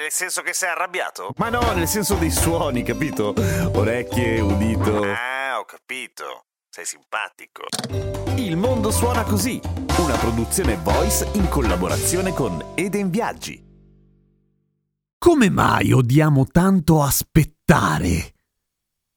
Nel senso che sei arrabbiato? Ma no, nel senso dei suoni, capito? Orecchie, udito. Ah, ho capito. Sei simpatico. Il mondo suona così, una produzione voice in collaborazione con Eden Viaggi. Come mai odiamo tanto aspettare?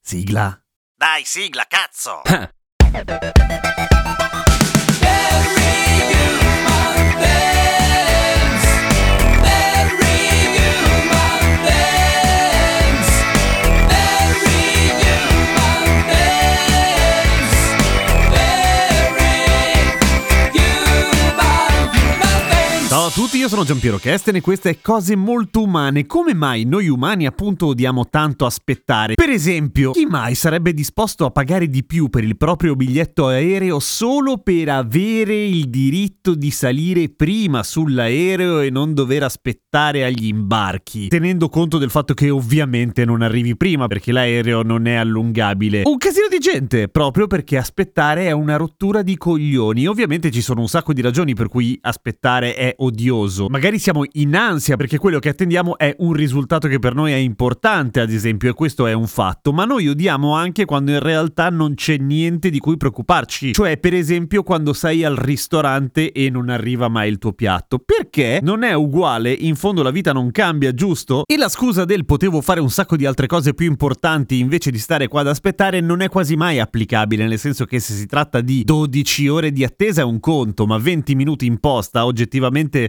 Sigla. Dai, sigla, cazzo! tutti, io sono Giampiero Kesten e queste è Cose Molto Umane. Come mai noi umani appunto odiamo tanto aspettare? Per esempio, chi mai sarebbe disposto a pagare di più per il proprio biglietto aereo solo per avere il diritto di salire prima sull'aereo e non dover aspettare agli imbarchi? Tenendo conto del fatto che ovviamente non arrivi prima perché l'aereo non è allungabile. Un casino di gente, proprio perché aspettare è una rottura di coglioni. Ovviamente ci sono un sacco di ragioni per cui aspettare è odioso. Magari siamo in ansia perché quello che attendiamo è un risultato che per noi è importante, ad esempio, e questo è un fatto, ma noi odiamo anche quando in realtà non c'è niente di cui preoccuparci. Cioè, per esempio, quando sei al ristorante e non arriva mai il tuo piatto. Perché non è uguale, in fondo la vita non cambia, giusto? E la scusa del potevo fare un sacco di altre cose più importanti invece di stare qua ad aspettare non è quasi mai applicabile, nel senso che se si tratta di 12 ore di attesa è un conto, ma 20 minuti in posta oggettivamente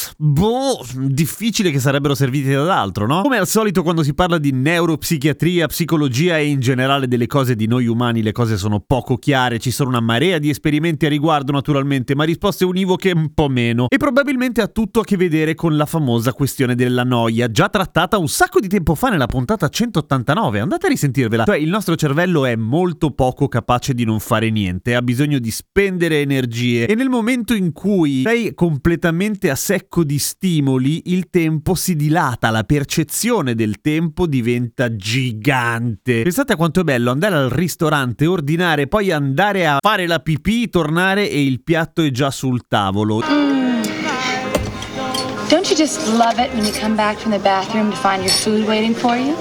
boh, difficile che sarebbero serviti ad altro, no? Come al solito quando si parla di neuropsichiatria, psicologia e in generale delle cose di noi umani, le cose sono poco chiare, ci sono una marea di esperimenti a riguardo naturalmente, ma risposte univoche un po' meno. E probabilmente ha tutto a che vedere con la famosa questione della noia, già trattata un sacco di tempo fa nella puntata 189, andate a risentirvela. Cioè il nostro cervello è molto poco capace di non fare niente, ha bisogno di spendere energie e nel momento in cui sei completamente a secco di stimoli, il tempo si dilata, la percezione del tempo diventa gigante. Pensate a quanto è bello andare al ristorante, ordinare, poi andare a fare la pipì, tornare e il piatto è già sul tavolo. Don't you just love it when you come back from the bathroom to find your food waiting for you?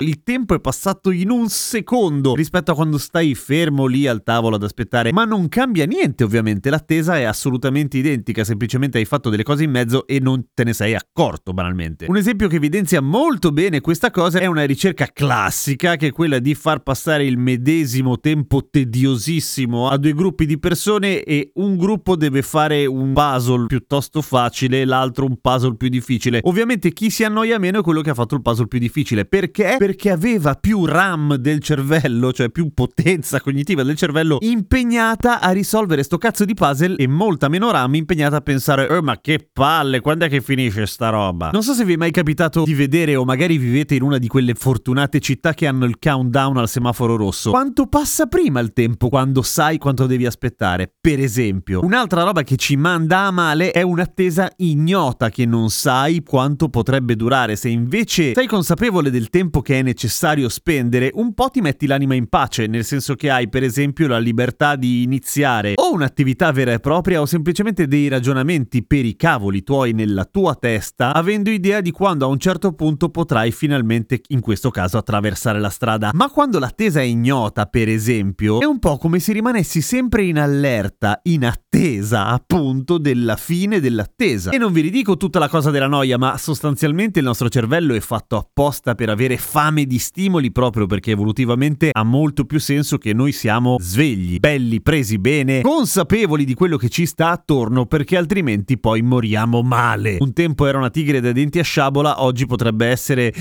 Il tempo è passato in un secondo rispetto a quando stai fermo lì al tavolo ad aspettare, ma non cambia niente ovviamente, l'attesa è assolutamente identica, semplicemente hai fatto delle cose in mezzo e non te ne sei accorto banalmente. Un esempio che evidenzia molto bene questa cosa è una ricerca classica che è quella di far passare il medesimo tempo tediosissimo a due gruppi di persone e un gruppo deve fare un puzzle piuttosto facile l'altro un puzzle più difficile. Ovviamente chi si annoia meno è quello che ha fatto il puzzle più difficile. Perché? Perché aveva più RAM del cervello, cioè più potenza cognitiva del cervello, impegnata a risolvere sto cazzo di puzzle e molta meno RAM impegnata a pensare, eh, ma che palle, quando è che finisce sta roba? Non so se vi è mai capitato di vedere o magari vivete in una di quelle fortunate città che hanno il countdown al semaforo rosso. Quanto passa prima il tempo quando sai quanto devi aspettare? Per esempio, un'altra roba che ci manda a male è un'attesa ignota che non sai quanto potrebbe durare. Se invece sei consapevole del tempo che è necessario spendere, un po' ti metti l'anima in pace, nel senso che hai per esempio la libertà di iniziare. O un'attività vera e propria o semplicemente dei ragionamenti per i cavoli tuoi nella tua testa, avendo idea di quando a un certo punto potrai finalmente, in questo caso, attraversare la strada. Ma quando l'attesa è ignota, per esempio, è un po' come se rimanessi sempre in allerta, in attesa appunto della fine dell'attesa. E non vi ridico tutta la cosa della noia, ma sostanzialmente il nostro cervello è fatto apposta per avere fame di stimoli proprio perché evolutivamente ha molto più senso che noi siamo svegli, belli, presi bene, consapevoli di quello che ci sta attorno perché altrimenti poi moriamo male. Un tempo era una tigre dai denti a sciabola, oggi potrebbe essere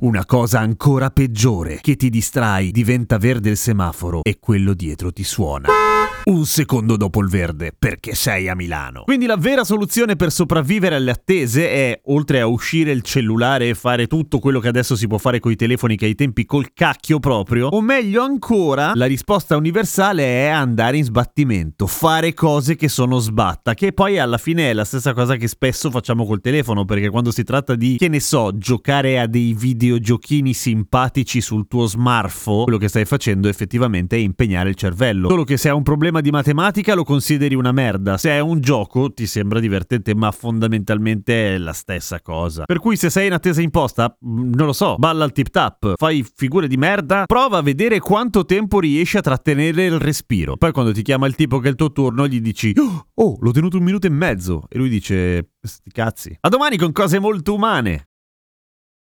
una cosa ancora peggiore, che ti distrai, diventa verde il semaforo e quello dietro ti suona. Un secondo dopo il verde, perché sei a Milano. Quindi la vera soluzione per sopravvivere alle attese è, oltre a uscire il cellulare e fare tutto quello che adesso si può fare con i telefoni che ai tempi col cacchio proprio, o meglio ancora, la risposta universale è andare in sbattimento, fare cose che sono sbatta, che poi alla fine è la stessa cosa che spesso facciamo col telefono, perché quando si tratta di, che ne so, giocare a dei videogiochini simpatici sul tuo smartphone, quello che stai facendo effettivamente è impegnare il cervello. Solo che se hai un problema di matematica lo consideri una merda, se è un gioco ti sembra divertente, ma fondamentalmente è la stessa cosa. Per cui se sei in attesa imposta, mm, non lo so, balla al tip tap, fai figure di merda, prova a vedere quanto tempo riesci a trattenere il respiro. Poi quando ti chiama il tipo che è il tuo turno gli dici "Oh, l'ho tenuto un minuto e mezzo" e lui dice "Sti cazzi". A domani con cose molto umane.